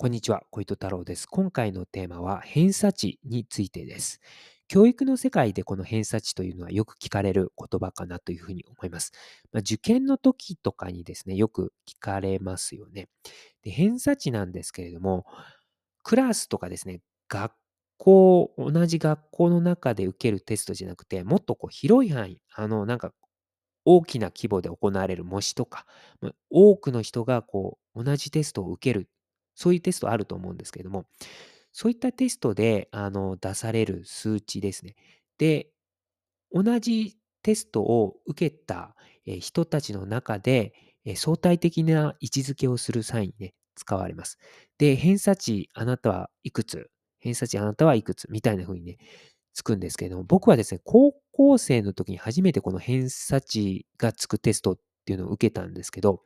こんにちは、小糸太郎です。今回のテーマは偏差値についてです。教育の世界でこの偏差値というのはよく聞かれる言葉かなというふうに思います。まあ、受験の時とかにですね、よく聞かれますよね。で偏差値なんですけれども、クラスとかですね、学校、同じ学校の中で受けるテストじゃなくて、もっとこう広い範囲、あの、なんか大きな規模で行われる模試とか、多くの人がこう同じテストを受けるそういうテストあると思うんですけれども、そういったテストであの出される数値ですね。で、同じテストを受けた人たちの中で相対的な位置づけをする際にね、使われます。で、偏差値あなたはいくつ偏差値あなたはいくつみたいな風にね、つくんですけれども、僕はですね、高校生の時に初めてこの偏差値がつくテストっていうのを受けたんですけど、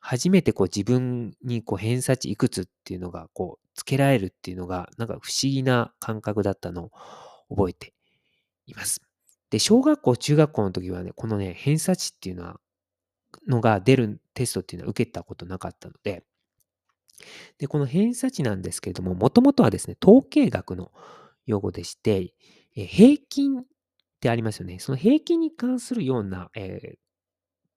初めてこう自分にこう偏差値いくつっていうのがこうつけられるっていうのがなんか不思議な感覚だったのを覚えています。で、小学校、中学校の時はね、このね、偏差値っていうのは、のが出るテストっていうのは受けたことなかったので、で、この偏差値なんですけれども、もともとはですね、統計学の用語でして、え平均ってありますよね。その平均に関するような、えー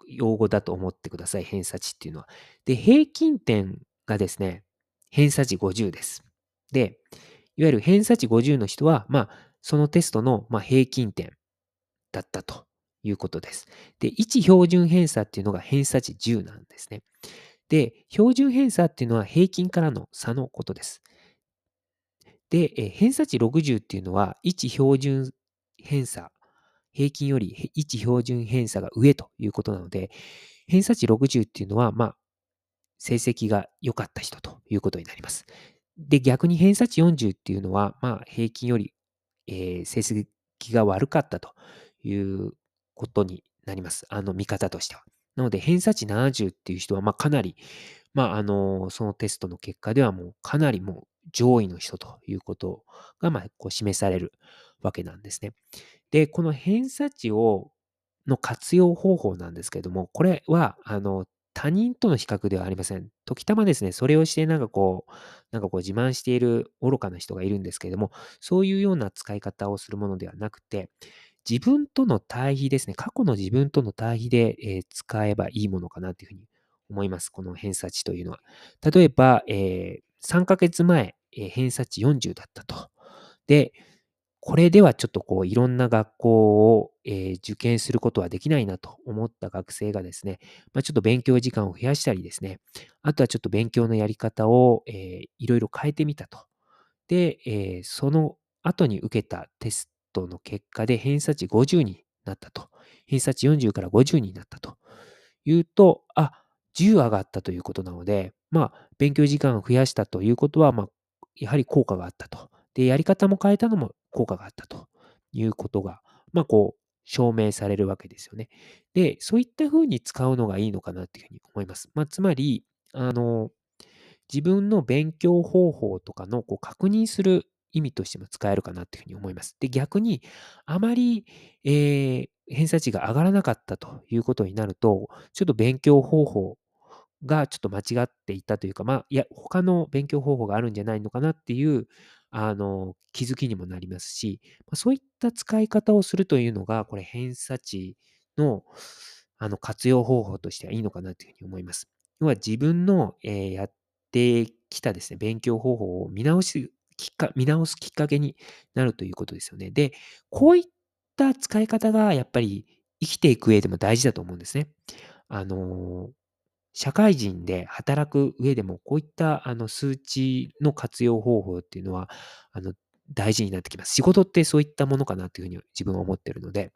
用語だと思ってください、偏差値っていうのは。で、平均点がですね、偏差値50です。で、いわゆる偏差値50の人は、まあ、そのテストの、まあ、平均点だったということです。で、1標準偏差っていうのが偏差値10なんですね。で、標準偏差っていうのは平均からの差のことです。で、え偏差値60っていうのは1標準偏差平均より1標準偏差が上ということなので、偏差値60っていうのは、まあ、成績が良かった人ということになります。で、逆に偏差値40っていうのは、まあ、平均より、えー、成績が悪かったということになります。あの、見方としては。なので、偏差値70っていう人は、まあ、かなり、まあ、あの、そのテストの結果ではもうかなりもう上位の人ということが、まあ、こう示されるわけなんですね。で、この偏差値を、の活用方法なんですけれども、これは、あの、他人との比較ではありません。時たまですね、それをしてなんかこう、なんかこう自慢している愚かな人がいるんですけれども、そういうような使い方をするものではなくて、自分との対比ですね、過去の自分との対比で、えー、使えばいいものかなというふうに思います。この偏差値というのは。例えば、えー、3ヶ月前、えー、偏差値40だったと。で、これではちょっとこういろんな学校を、え、受験することはできないなと思った学生がですね、まあ、ちょっと勉強時間を増やしたりですね、あとはちょっと勉強のやり方を、え、いろいろ変えてみたと。で、え、その後に受けたテストの結果で偏差値50になったと。偏差値40から50になったというと、あ、10上がったということなので、まあ、勉強時間を増やしたということは、まあ、やはり効果があったと。で、やり方も変えたのも効果があったということが、まあ、こう、証明されるわけですよね。で、そういったふうに使うのがいいのかなっていうふうに思います。まあ、つまり、あの、自分の勉強方法とかのこう確認する意味としても使えるかなっていうふうに思います。で、逆に、あまり、えー、偏差値が上がらなかったということになると、ちょっと勉強方法がちょっと間違っていたというか、まあ、いや、他の勉強方法があるんじゃないのかなっていう、あの、気づきにもなりますし、まそういった使い方をするというのが、これ偏差値の、あの、活用方法としてはいいのかなというふうに思います。要は自分の、えー、やってきたですね、勉強方法を見直し、きっか、見直すきっかけになるということですよね。で、こういった使い方がやっぱり生きていく上でも大事だと思うんですね。あのー社会人で働く上でも、こういったあの数値の活用方法っていうのは、あの、大事になってきます。仕事ってそういったものかなというふうに自分は思ってるので、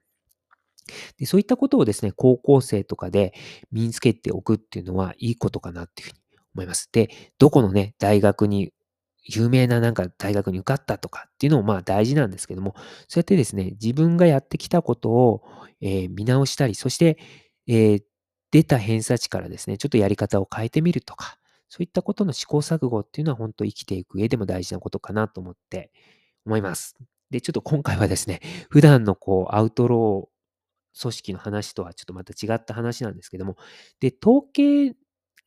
でそういったことをですね、高校生とかで身につけておくっていうのはいいことかなっていうふうに思います。で、どこのね、大学に、有名ななんか大学に受かったとかっていうのもまあ大事なんですけども、そうやってですね、自分がやってきたことを、えー、見直したり、そして、えー、出た偏差値からですね、ちょっとやり方を変えてみるとか、そういったことの試行錯誤っていうのは本当生きていく上でも大事なことかなと思って思います。で、ちょっと今回はですね、普段のこうアウトロー組織の話とはちょっとまた違った話なんですけども、で、統計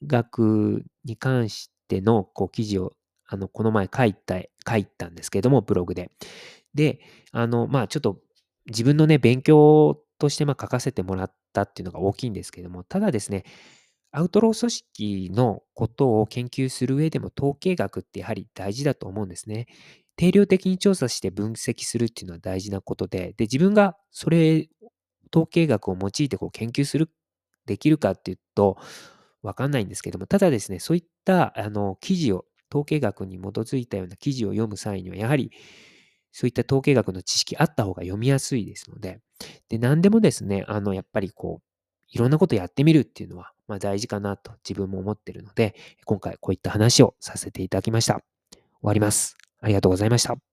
学に関してのこう記事をあの、この前書いた書いたんですけども、ブログで。で、あの、まあ、ちょっと自分のね、勉強として、まあ、書かせてもらったっていうのが大きいんですけども、ただですね、アウトロー組織のことを研究する上でも統計学ってやはり大事だと思うんですね。定量的に調査して分析するっていうのは大事なことで、で、自分がそれ、統計学を用いてこう研究するできるかっていうと、わかんないんですけども、ただですね、そういったあの記事を、統計学に基づいたような記事を読む際には、やはりそういった統計学の知識あった方が読みやすいですので、で、何でもですね、あの、やっぱりこう、いろんなことやってみるっていうのは、まあ、大事かなと自分も思ってるので、今回こういった話をさせていただきました。終わります。ありがとうございました。